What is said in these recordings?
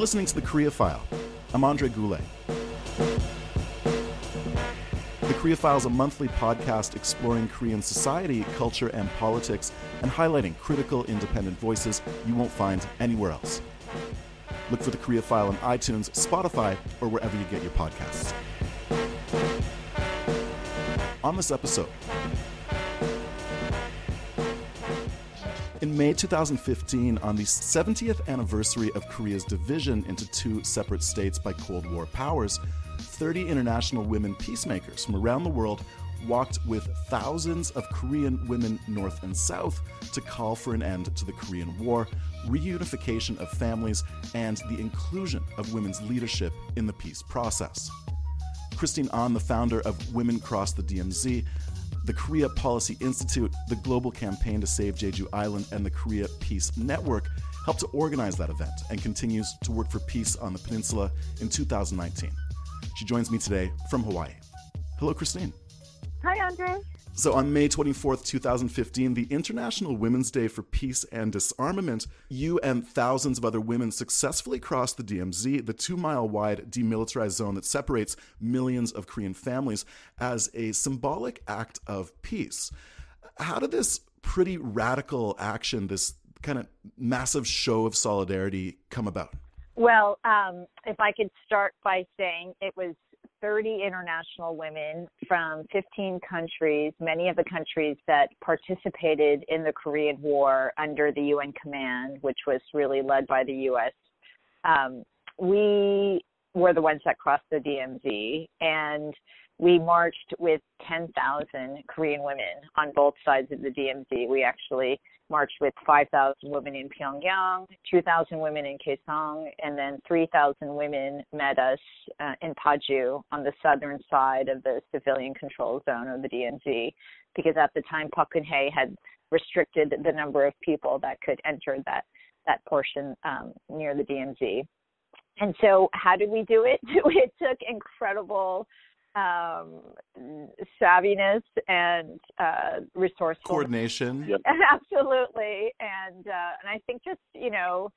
Listening to The Korea File. I'm Andre Goulet. The Korea File is a monthly podcast exploring Korean society, culture, and politics, and highlighting critical, independent voices you won't find anywhere else. Look for The Korea File on iTunes, Spotify, or wherever you get your podcasts. On this episode, In May 2015, on the 70th anniversary of Korea's division into two separate states by Cold War powers, 30 international women peacemakers from around the world walked with thousands of Korean women north and south to call for an end to the Korean War, reunification of families, and the inclusion of women's leadership in the peace process. Christine Ahn, the founder of Women Cross the DMZ, the Korea Policy Institute, the Global Campaign to Save Jeju Island, and the Korea Peace Network helped to organize that event and continues to work for peace on the peninsula in 2019. She joins me today from Hawaii. Hello, Christine. Hi, Andre. So, on May 24th, 2015, the International Women's Day for Peace and Disarmament, you and thousands of other women successfully crossed the DMZ, the two mile wide demilitarized zone that separates millions of Korean families, as a symbolic act of peace. How did this pretty radical action, this kind of massive show of solidarity, come about? Well, um, if I could start by saying it was 30 international women from 15 countries, many of the countries that participated in the Korean War under the UN command, which was really led by the US. Um, we were the ones that crossed the DMZ, and we marched with 10,000 Korean women on both sides of the DMZ. We actually marched with 5,000 women in Pyongyang, 2,000 women in Kaesong, and then 3,000 women met us uh, in Paju on the southern side of the civilian control zone of the DMZ, because at the time Park Geun-hye had restricted the number of people that could enter that that portion um, near the DMZ. And so, how did we do it? it took incredible um, savviness and uh, resourcefulness. Coordination. Yep. Absolutely, and uh, and I think just you know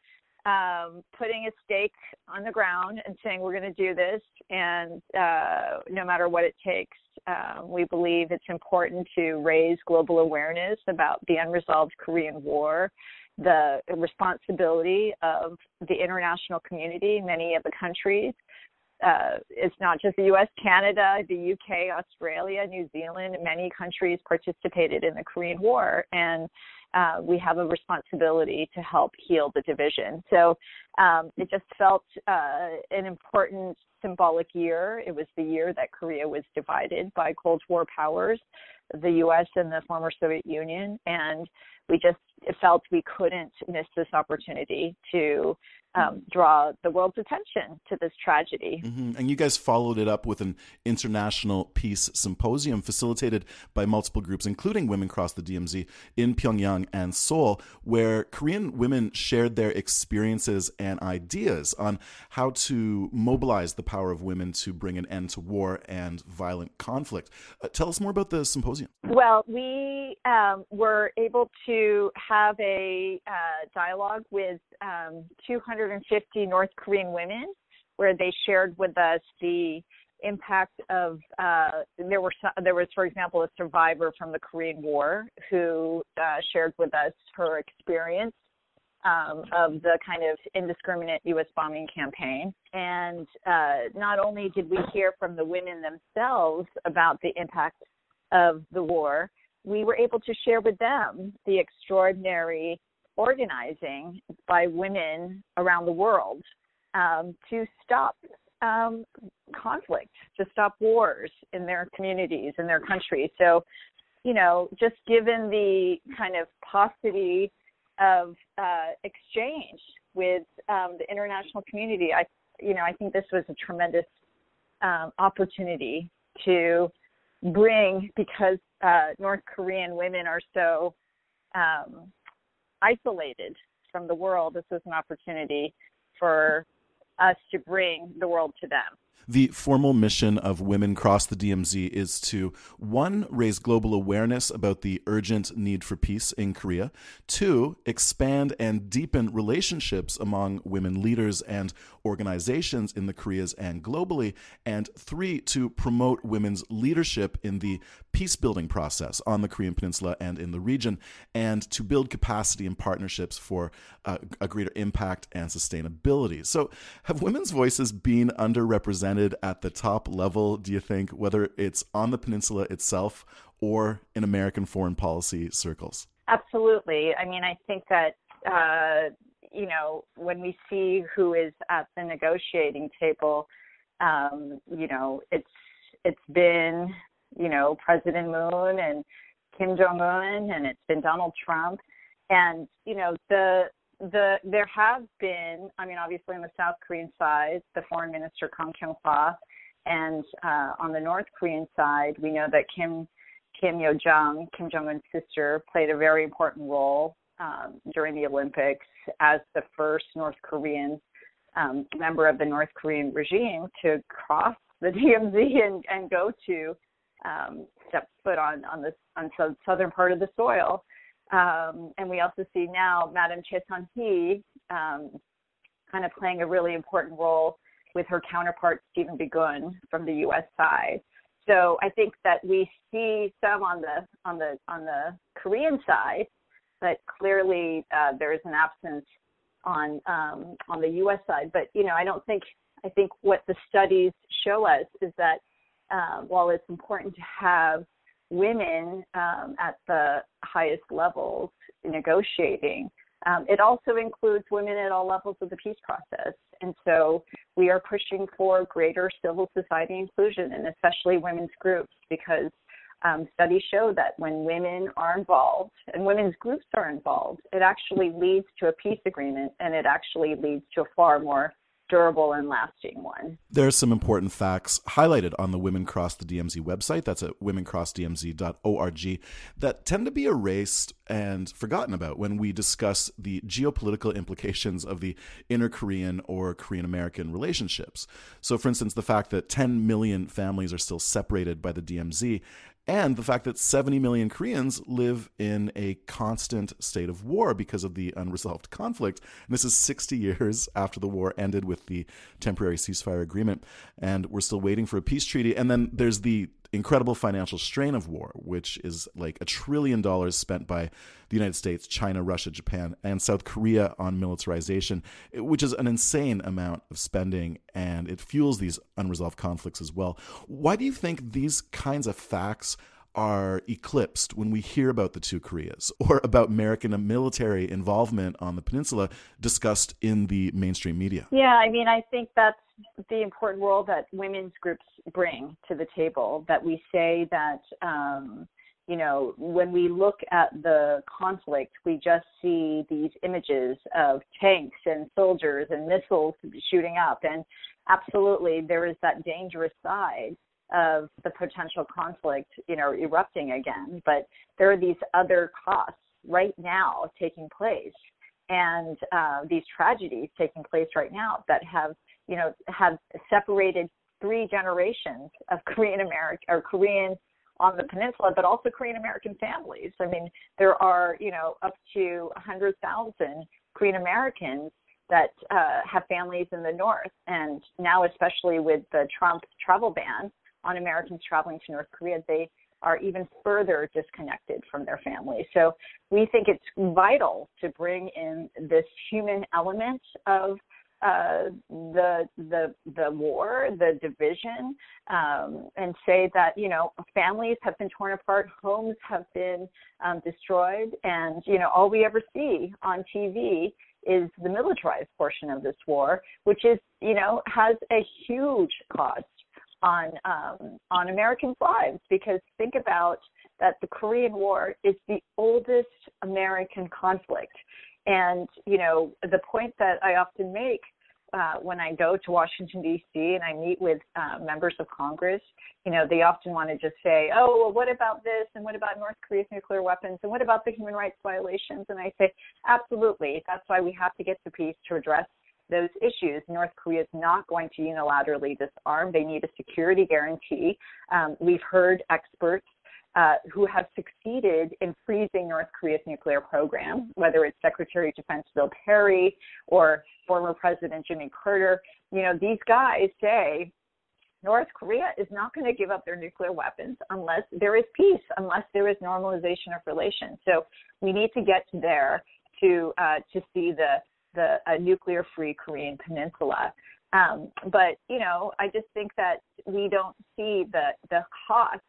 um, putting a stake on the ground and saying we're going to do this, and uh, no matter what it takes, um, we believe it's important to raise global awareness about the unresolved Korean War, the responsibility of the international community, many of the countries uh, it's not just the U.S., Canada, the U.K., Australia, New Zealand. Many countries participated in the Korean War, and uh, we have a responsibility to help heal the division. So um, it just felt uh, an important symbolic year. It was the year that Korea was divided by Cold War powers, the U.S. and the former Soviet Union, and we just felt we couldn't miss this opportunity to um, draw the world's attention to this tragedy. Mm-hmm. And you guys followed it up with an international peace symposium facilitated by multiple groups, including Women Cross the DMZ in Pyongyang and Seoul, where Korean women shared their experiences and ideas on how to mobilize the power of women to bring an end to war and violent conflict. Uh, tell us more about the symposium. Well, we um, were able to have a uh, dialogue with um, 250 North Korean women, where they shared with us the impact of uh, there were there was for example a survivor from the Korean War who uh, shared with us her experience um, of the kind of indiscriminate U.S. bombing campaign. And uh, not only did we hear from the women themselves about the impact of the war, we were able to share with them the extraordinary organizing by women around the world um, to stop um, conflict, to stop wars in their communities, in their countries. So, you know, just given the kind of paucity of uh, exchange with um, the international community, I, you know, I think this was a tremendous um, opportunity to bring because uh, North Korean women are so um, isolated from the world. This was an opportunity for us to bring the world to them. The formal mission of Women Cross the DMZ is to one, raise global awareness about the urgent need for peace in Korea, two, expand and deepen relationships among women leaders and organizations in the Koreas and globally, and three, to promote women's leadership in the peace building process on the Korean Peninsula and in the region, and to build capacity and partnerships for uh, a greater impact and sustainability. So, have women's voices been underrepresented? Represented at the top level, do you think, whether it's on the peninsula itself or in American foreign policy circles? Absolutely. I mean, I think that, uh, you know, when we see who is at the negotiating table, um, you know, it's it's been, you know, President Moon and Kim Jong Un, and it's been Donald Trump, and you know, the the there have been, I mean, obviously on the South Korean side, the Foreign Minister Kang Kyung Hwa, and uh, on the North Korean side, we know that Kim Kim Yo Jong, Kim Jong Un's sister, played a very important role um, during the Olympics as the first North Korean um, member of the North Korean regime to cross the DMZ and, and go to um, step foot on on the on the southern part of the soil. Um, and we also see now Madam Choi Sun-hee um, kind of playing a really important role with her counterpart Stephen Biegun from the U.S. side. So I think that we see some on the on the on the Korean side, but clearly uh, there is an absence on um, on the U.S. side. But you know, I don't think I think what the studies show us is that uh, while it's important to have women um, at the highest levels negotiating. Um, it also includes women at all levels of the peace process. And so we are pushing for greater civil society inclusion and especially women's groups because um, studies show that when women are involved and women's groups are involved, it actually leads to a peace agreement and it actually leads to a far more durable and lasting one. There are some important facts highlighted on the Women Cross the DMZ website. That's at womencrossdmz.org that tend to be erased and forgotten about when we discuss the geopolitical implications of the inter Korean or Korean American relationships. So, for instance, the fact that 10 million families are still separated by the DMZ and the fact that 70 million Koreans live in a constant state of war because of the unresolved conflict. And this is 60 years after the war ended with the temporary ceasefire agreement, and we're still waiting for a peace treaty. And then there's the incredible financial strain of war, which is like a trillion dollars spent by the United States, China, Russia, Japan, and South Korea on militarization, which is an insane amount of spending, and it fuels these unresolved conflicts as well. Why do you think these kinds of facts? Are eclipsed when we hear about the two Koreas or about American military involvement on the peninsula discussed in the mainstream media. Yeah, I mean, I think that's the important role that women's groups bring to the table. That we say that, um, you know, when we look at the conflict, we just see these images of tanks and soldiers and missiles shooting up. And absolutely, there is that dangerous side of the potential conflict, you know, erupting again. But there are these other costs right now taking place, and uh, these tragedies taking place right now that have, you know, have separated three generations of Korean American or Korean on the peninsula, but also Korean American families. I mean, there are, you know, up to 100,000 Korean Americans that uh, have families in the north, and now especially with the Trump travel ban, on Americans traveling to North Korea, they are even further disconnected from their families. So we think it's vital to bring in this human element of uh, the the the war, the division, um, and say that you know families have been torn apart, homes have been um, destroyed, and you know all we ever see on TV is the militarized portion of this war, which is you know has a huge cost on um, on Americans' lives because think about that the Korean War is the oldest American conflict, and you know the point that I often make uh, when I go to Washington D.C. and I meet with uh, members of Congress, you know they often want to just say, oh well, what about this and what about North Korea's nuclear weapons and what about the human rights violations? And I say, absolutely, that's why we have to get to peace to address those issues. North Korea is not going to unilaterally disarm. They need a security guarantee. Um, we've heard experts uh, who have succeeded in freezing North Korea's nuclear program, whether it's Secretary of Defense Bill Perry or former President Jimmy Carter. You know, these guys say North Korea is not going to give up their nuclear weapons unless there is peace, unless there is normalization of relations. So we need to get there to uh, to see the the nuclear-free Korean Peninsula. Um, but you know, I just think that we don't see the the cost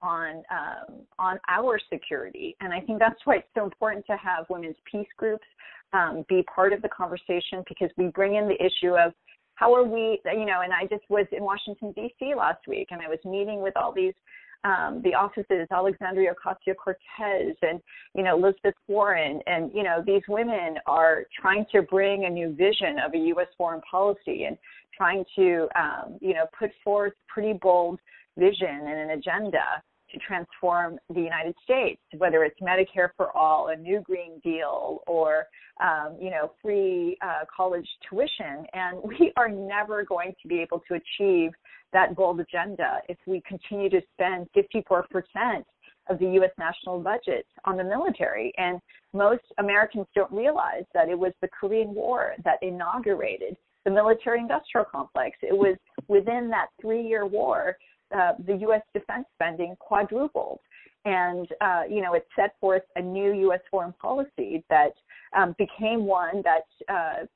on um, on our security, and I think that's why it's so important to have women's peace groups um, be part of the conversation because we bring in the issue of how are we, you know, and I just was in Washington D.C. last week, and I was meeting with all these um, the offices, Alexandria Ocasio Cortez and, you know, Elizabeth Warren. And, you know, these women are trying to bring a new vision of a U.S. foreign policy and trying to, um, you know, put forth pretty bold vision and an agenda to transform the United States, whether it's Medicare for all, a new Green Deal, or um, you know free uh, college tuition. And we are never going to be able to achieve that bold agenda if we continue to spend 54 percent of the U.S. national budget on the military. And most Americans don't realize that it was the Korean War that inaugurated the military industrial complex. It was within that three year war uh, the U.S. defense spending quadrupled. And, uh, you know, it set forth a new U.S. foreign policy that um, became one that uh,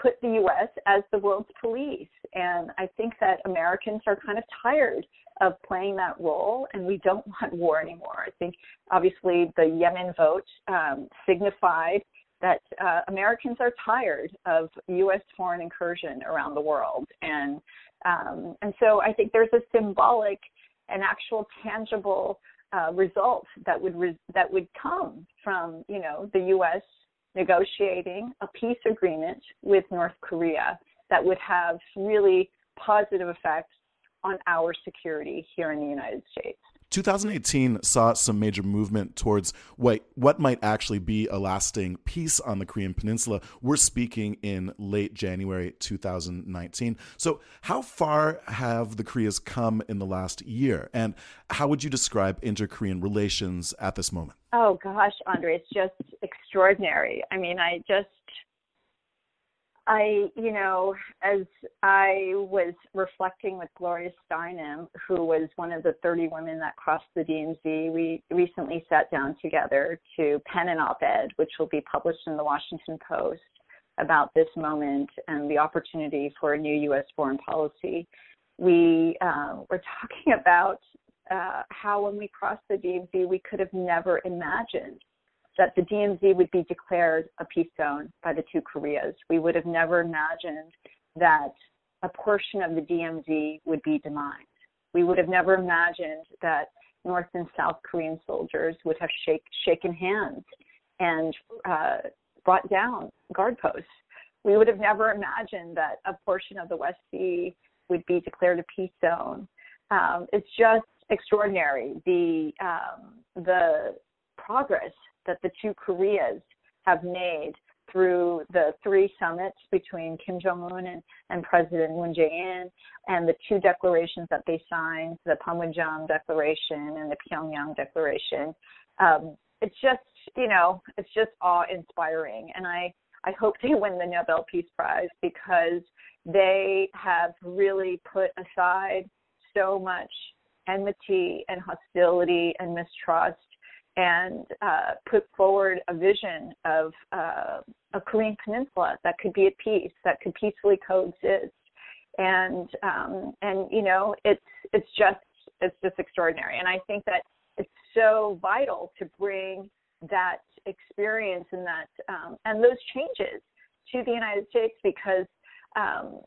put the U.S. as the world's police. And I think that Americans are kind of tired of playing that role, and we don't want war anymore. I think, obviously, the Yemen vote um, signified that uh, Americans are tired of U.S. foreign incursion around the world, and um, and so I think there's a symbolic and actual tangible uh, result that would re- that would come from you know the U.S. negotiating a peace agreement with North Korea that would have really positive effects on our security here in the United States. 2018 saw some major movement towards what what might actually be a lasting peace on the Korean Peninsula. We're speaking in late January 2019. So, how far have the Koreas come in the last year, and how would you describe inter-Korean relations at this moment? Oh gosh, Andre, it's just extraordinary. I mean, I just I, you know, as I was reflecting with Gloria Steinem, who was one of the 30 women that crossed the DMZ, we recently sat down together to pen an op ed, which will be published in the Washington Post about this moment and the opportunity for a new U.S. foreign policy. We uh, were talking about uh, how when we crossed the DMZ, we could have never imagined that the DMZ would be declared a peace zone by the two Koreas. We would have never imagined that a portion of the DMZ would be demined. We would have never imagined that North and South Korean soldiers would have shake, shaken hands and uh, brought down guard posts. We would have never imagined that a portion of the West Sea would be declared a peace zone. Um, it's just extraordinary the um, the progress that the two Koreas have made through the three summits between Kim Jong Un and, and President Moon Jae-in, and the two declarations that they signed, the Panmunjom Declaration and the Pyongyang Declaration. Um, it's just, you know, it's just awe-inspiring, and I I hope they win the Nobel Peace Prize because they have really put aside so much enmity and hostility and mistrust and uh, put forward a vision of uh, a Korean peninsula that could be at peace, that could peacefully coexist. And um, and you know, it's it's just it's just extraordinary. And I think that it's so vital to bring that experience and that um, and those changes to the United States because um,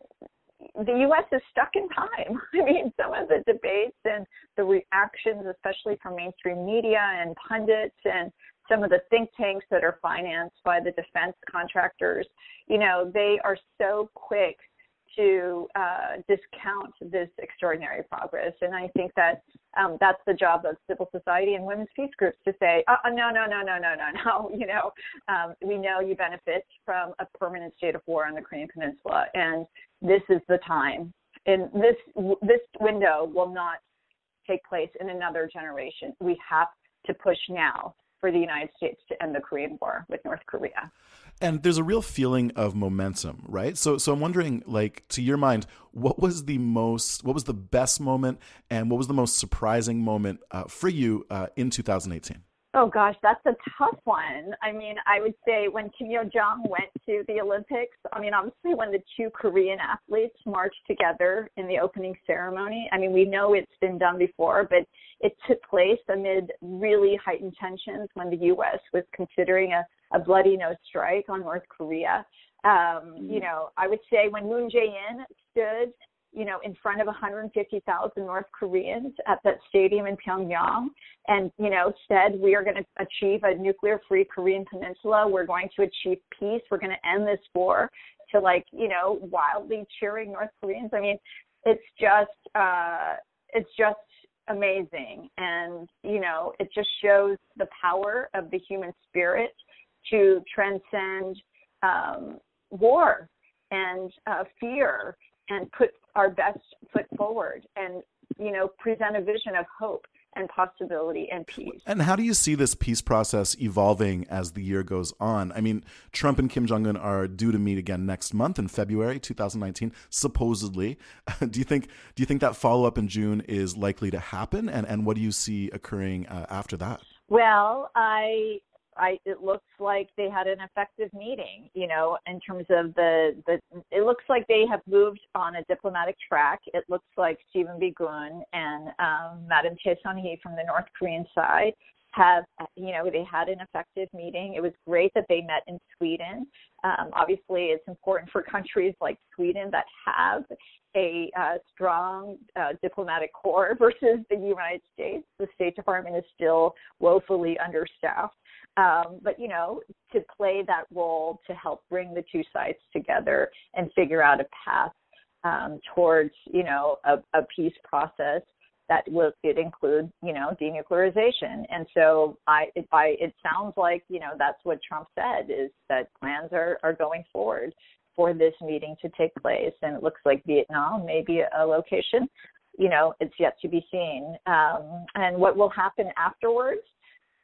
the U.S. is stuck in time. I mean, some of the debates and the reactions, especially from mainstream media and pundits and some of the think tanks that are financed by the defense contractors, you know, they are so quick to uh, discount this extraordinary progress. And I think that um, that's the job of civil society and women's peace groups to say, uh, uh no, no, no, no, no, no, no. You know, um, we know you benefit from a permanent state of war on the Korean Peninsula, and this is the time. And this this window will not take place in another generation. We have to push now for the United States to end the Korean War with North Korea. And there's a real feeling of momentum, right? So so I'm wondering like to your mind, what was the most what was the best moment and what was the most surprising moment uh, for you uh, in 2018? Oh gosh, that's a tough one. I mean, I would say when Kim Yo Jong went to the Olympics, I mean, obviously when the two Korean athletes marched together in the opening ceremony, I mean, we know it's been done before, but it took place amid really heightened tensions when the U.S. was considering a, a bloody no strike on North Korea. Um, you know, I would say when Moon Jae-in stood you know, in front of 150,000 North Koreans at that stadium in Pyongyang and, you know, said we are going to achieve a nuclear free Korean peninsula. We're going to achieve peace. We're going to end this war to like, you know, wildly cheering North Koreans. I mean, it's just, uh, it's just amazing. And, you know, it just shows the power of the human spirit to transcend um, war and uh, fear and put our best foot forward and you know present a vision of hope and possibility and peace. And how do you see this peace process evolving as the year goes on? I mean, Trump and Kim Jong Un are due to meet again next month in February 2019, supposedly. do you think do you think that follow up in June is likely to happen? And and what do you see occurring uh, after that? Well, I I it looks like they had an effective meeting, you know, in terms of the the it looks like they have moved on a diplomatic track. It looks like Stephen Biegun and um Madam Choi Sun-hee from the North Korean side have you know they had an effective meeting. It was great that they met in sweden. Um, obviously it's important for countries like sweden that have a uh, strong uh, diplomatic corps versus the united states. The state department is still woefully understaffed. Um, but you know, to play that role to help bring the two sides together and figure out a path um, towards you know a, a peace process that will it include you know denuclearization. And so i it, I, it sounds like you know that's what trump said is that plans are are going forward for this meeting to take place. And it looks like vietnam may be a location you know it's yet to be seen. Um, and what will happen afterwards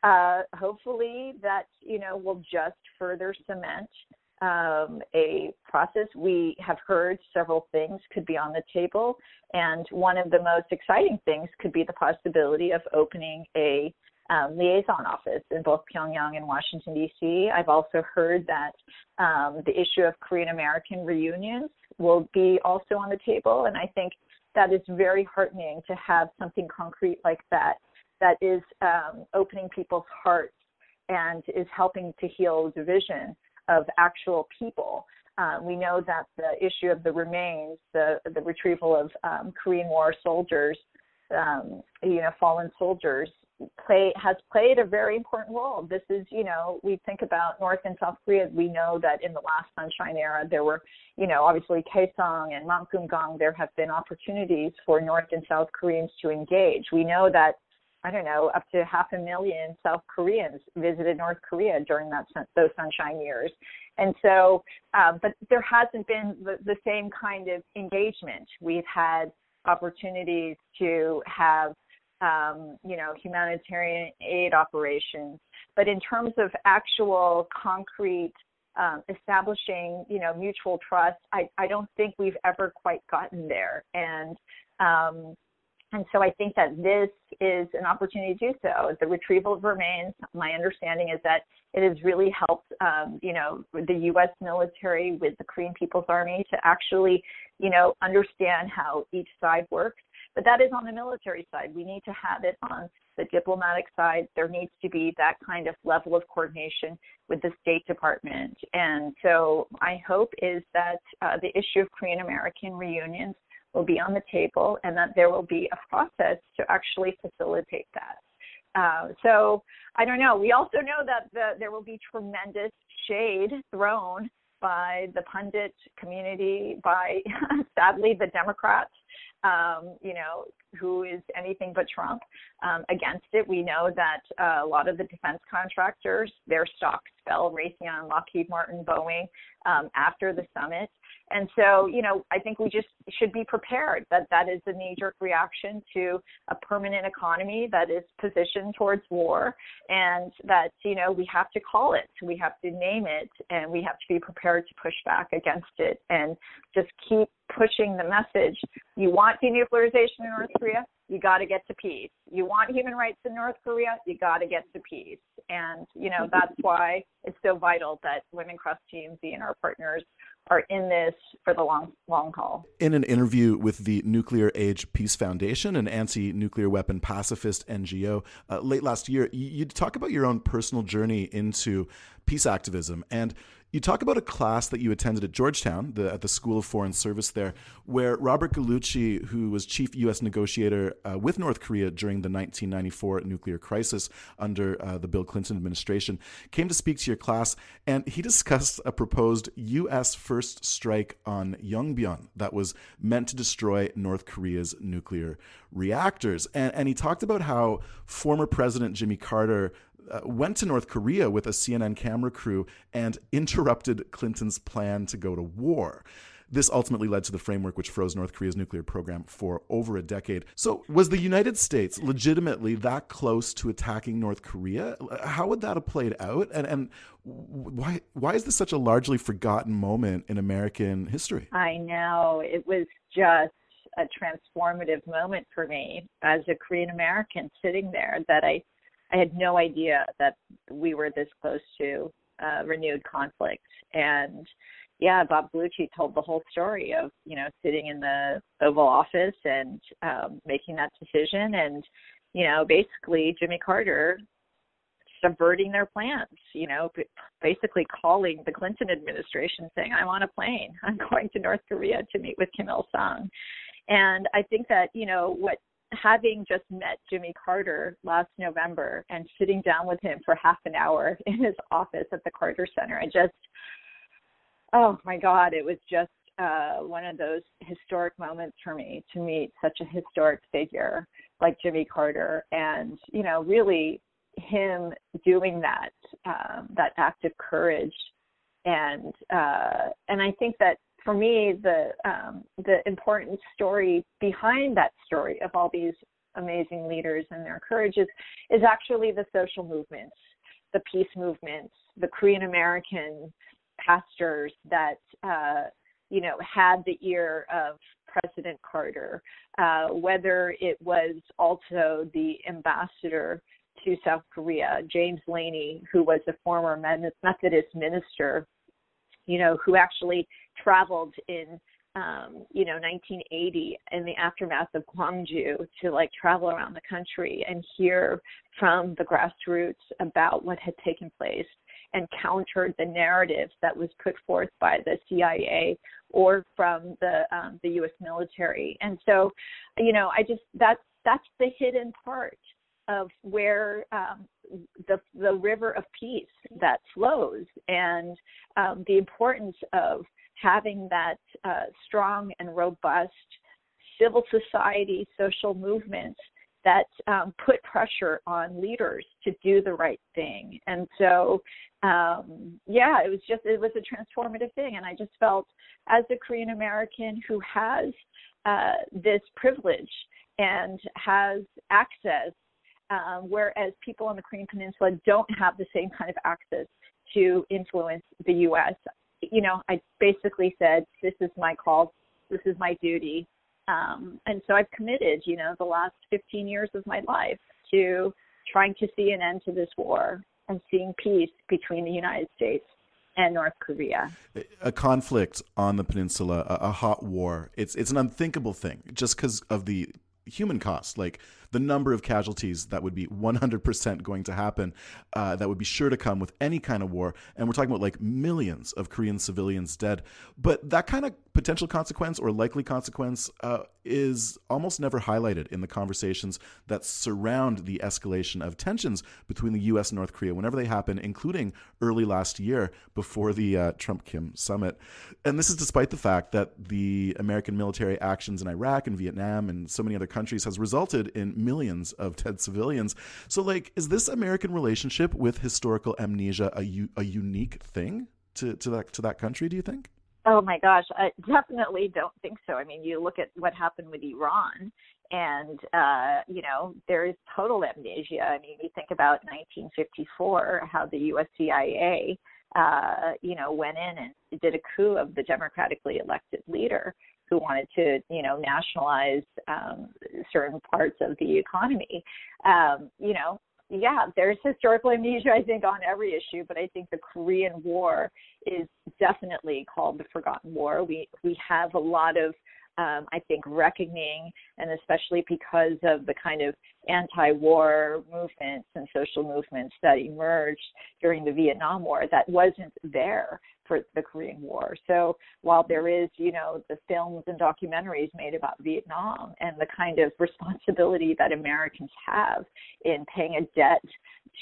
uh, hopefully that you know will just further cement um, a process. We have heard several things could be on the table, and one of the most exciting things could be the possibility of opening a um, liaison office in both Pyongyang and Washington D.C. I've also heard that um, the issue of Korean American reunions will be also on the table, and I think that is very heartening to have something concrete like that that is um, opening people's hearts and is helping to heal division of actual people. Um, we know that the issue of the remains, the the retrieval of um, Korean War soldiers, um, you know, fallen soldiers, play has played a very important role. This is, you know, we think about North and South Korea. We know that in the last Sunshine era, there were, you know, obviously Kaesong and Mpongkang. There have been opportunities for North and South Koreans to engage. We know that I don't know, up to half a million South Koreans visited North Korea during that those sunshine years, and so, um, but there hasn't been the, the same kind of engagement. We've had opportunities to have, um, you know, humanitarian aid operations, but in terms of actual concrete um, establishing, you know, mutual trust, I, I don't think we've ever quite gotten there, and um, and so I think that this is an opportunity to do so. The retrieval of remains, my understanding is that it has really helped, um, you know, the U.S. military with the Korean People's Army to actually, you know, understand how each side works. But that is on the military side. We need to have it on the diplomatic side. There needs to be that kind of level of coordination with the State Department. And so my hope is that uh, the issue of Korean American reunions will be on the table and that there will be a process to actually facilitate that. Uh, so I don't know. We also know that the, there will be tremendous shade thrown by the pundit community, by sadly the Democrats, um, you know, who is anything but Trump um, against it. We know that uh, a lot of the defense contractors, their stocks fell, Raytheon, Lockheed Martin, Boeing, um, after the summit. And so, you know, I think we just should be prepared that that is a knee jerk reaction to a permanent economy that is positioned towards war and that, you know, we have to call it, we have to name it, and we have to be prepared to push back against it and just keep pushing the message. You want denuclearization in North Korea? you got to get to peace. You want human rights in North Korea, you got to get to peace. And, you know, that's why it's so vital that Women Cross DMZ and our partners are in this for the long long haul. In an interview with the Nuclear Age Peace Foundation, an anti-nuclear weapon pacifist NGO, uh, late last year, you, you talk about your own personal journey into peace activism and you talk about a class that you attended at Georgetown, the, at the School of Foreign Service there, where Robert Gallucci, who was chief U.S. negotiator uh, with North Korea during the 1994 nuclear crisis under uh, the Bill Clinton administration, came to speak to your class, and he discussed a proposed U.S. first strike on Yongbyon that was meant to destroy North Korea's nuclear reactors. And, and he talked about how former President Jimmy Carter uh, went to North Korea with a CNN camera crew and interrupted Clinton's plan to go to war. This ultimately led to the framework which froze North Korea's nuclear program for over a decade. So, was the United States legitimately that close to attacking North Korea? How would that have played out? And, and why, why is this such a largely forgotten moment in American history? I know. It was just a transformative moment for me as a Korean American sitting there that I I had no idea that we were this close to uh, renewed conflict. And yeah, Bob Gallucci told the whole story of you know sitting in the Oval Office and um, making that decision, and you know basically Jimmy Carter subverting their plans. You know, basically calling the Clinton administration saying, "I'm on a plane. I'm going to North Korea to meet with Kim Il Sung." And I think that you know what having just met Jimmy Carter last November and sitting down with him for half an hour in his office at the Carter Center, I just, oh my God, it was just uh, one of those historic moments for me to meet such a historic figure like Jimmy Carter, and you know, really him doing that um, that act of courage, and uh, and I think that for me, the um, the important story behind that story of all these amazing leaders and their courage is, is actually the social movements, the peace movements, the Korean American pastors that uh, you know had the ear of President Carter, uh, whether it was also the ambassador to South Korea, James Laney, who was a former Methodist minister you know, who actually traveled in um, you know, 1980 in the aftermath of Gwangju to like travel around the country and hear from the grassroots about what had taken place and countered the narrative that was put forth by the CIA or from the um, the U.S. military. And so, you know, I just that's that's the hidden part of where um, the the river of peace that flows and um, the importance of having that uh, strong and robust civil society social movement that um, put pressure on leaders to do the right thing. And so, um, yeah, it was just it was a transformative thing, and I just felt as a Korean American who has uh, this privilege and has access um, whereas people on the Korean Peninsula don't have the same kind of access to influence the U.S. You know, I basically said, this is my call, this is my duty. Um, and so I've committed, you know, the last 15 years of my life to trying to see an end to this war and seeing peace between the United States and North Korea. A conflict on the peninsula, a, a hot war, it's, it's an unthinkable thing just because of the human cost. Like the number of casualties that would be 100% going to happen, uh, that would be sure to come with any kind of war. And we're talking about like millions of Korean civilians dead. But that kind of potential consequence or likely consequence uh, is almost never highlighted in the conversations that surround the escalation of tensions between the U.S. and North Korea whenever they happen, including early last year before the uh, Trump Kim summit. And this is despite the fact that the American military actions in Iraq and Vietnam and so many other countries has resulted in millions of dead civilians. So, like, is this American relationship with historical amnesia a, u- a unique thing to, to, that, to that country, do you think? Oh my gosh, I definitely don't think so. I mean, you look at what happened with Iran, and uh, you know there is total amnesia. I mean, you think about 1954, how the U.S. CIA, uh, you know, went in and did a coup of the democratically elected leader who wanted to, you know, nationalize um, certain parts of the economy. Um, you know, yeah, there's historical amnesia, I think, on every issue, but I think the Korean War is definitely called the Forgotten War. We we have a lot of um, I think reckoning, and especially because of the kind of anti-war movements and social movements that emerged during the Vietnam War that wasn't there for the Korean War. So while there is, you know, the films and documentaries made about Vietnam and the kind of responsibility that Americans have in paying a debt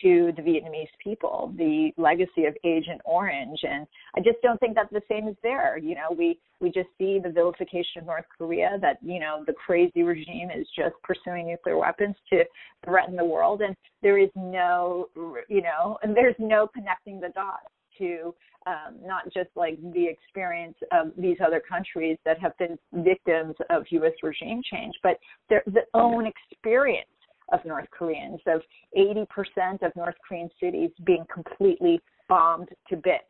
to the Vietnamese people, the legacy of Agent Orange, and I just don't think that the same is there. You know, we we just see the vilification of North Korea that you know the crazy regime is just pursuing nuclear weapons to threaten the world, and there is no, you know, and there's no connecting the dots to um, not just like the experience of these other countries that have been victims of U.S. regime change, but their the own experience of North Koreans, of 80% of North Korean cities being completely bombed to bits,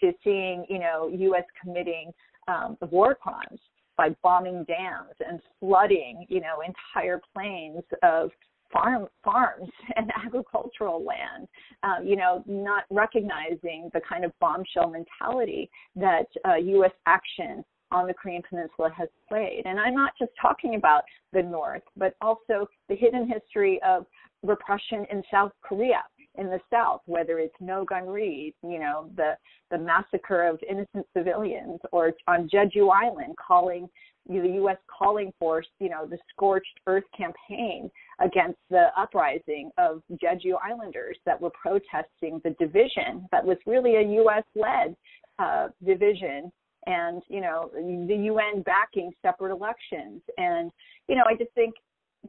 to seeing, you know, U.S. committing um, war crimes by bombing dams and flooding, you know, entire plains of farm farms and agricultural land, uh, you know, not recognizing the kind of bombshell mentality that uh, U.S. action on the Korean Peninsula has played. And I'm not just talking about the North, but also the hidden history of repression in South Korea in the South, whether it's No Gun Ri, you know, the the massacre of innocent civilians, or on Jeju Island, calling the U.S. calling for, you know, the scorched earth campaign against the uprising of Jeju Islanders that were protesting the division that was really a U.S.-led uh, division and you know the UN backing separate elections and you know I just think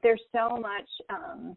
there's so much um,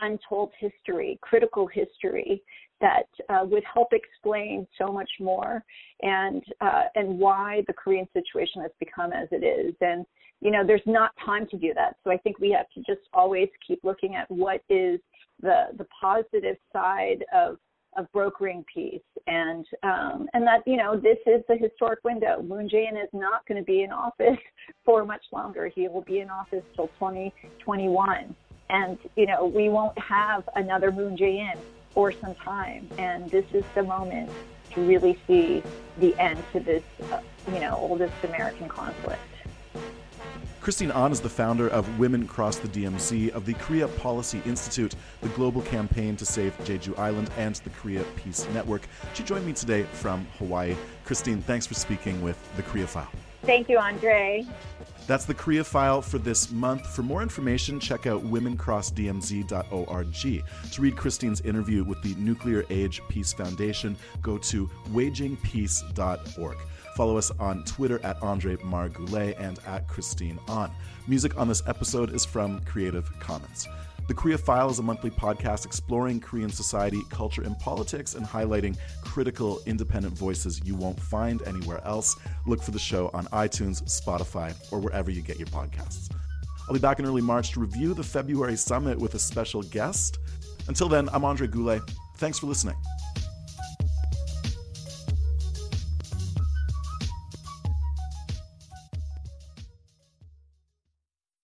untold history, critical history that uh, would help explain so much more and uh, and why the Korean situation has become as it is. And you know, there's not time to do that. So I think we have to just always keep looking at what is the the positive side of of brokering peace and um, and that you know this is the historic window. Moon Jae-in is not going to be in office for much longer. He will be in office till 2021, and you know we won't have another Moon Jae-in for some time. And this is the moment to really see the end to this uh, you know oldest American conflict. Christine Ahn is the founder of Women Cross the DMZ, of the Korea Policy Institute, the global campaign to save Jeju Island, and the Korea Peace Network. She joined me today from Hawaii. Christine, thanks for speaking with the Korea File. Thank you, Andre. That's the Korea File for this month. For more information, check out womencrossdmz.org. To read Christine's interview with the Nuclear Age Peace Foundation, go to wagingpeace.org. Follow us on Twitter at Andre Margoulet and at Christine Ahn. Music on this episode is from Creative Commons. The Korea File is a monthly podcast exploring Korean society, culture, and politics and highlighting critical, independent voices you won't find anywhere else. Look for the show on iTunes, Spotify, or wherever you get your podcasts. I'll be back in early March to review the February summit with a special guest. Until then, I'm Andre Goulet. Thanks for listening.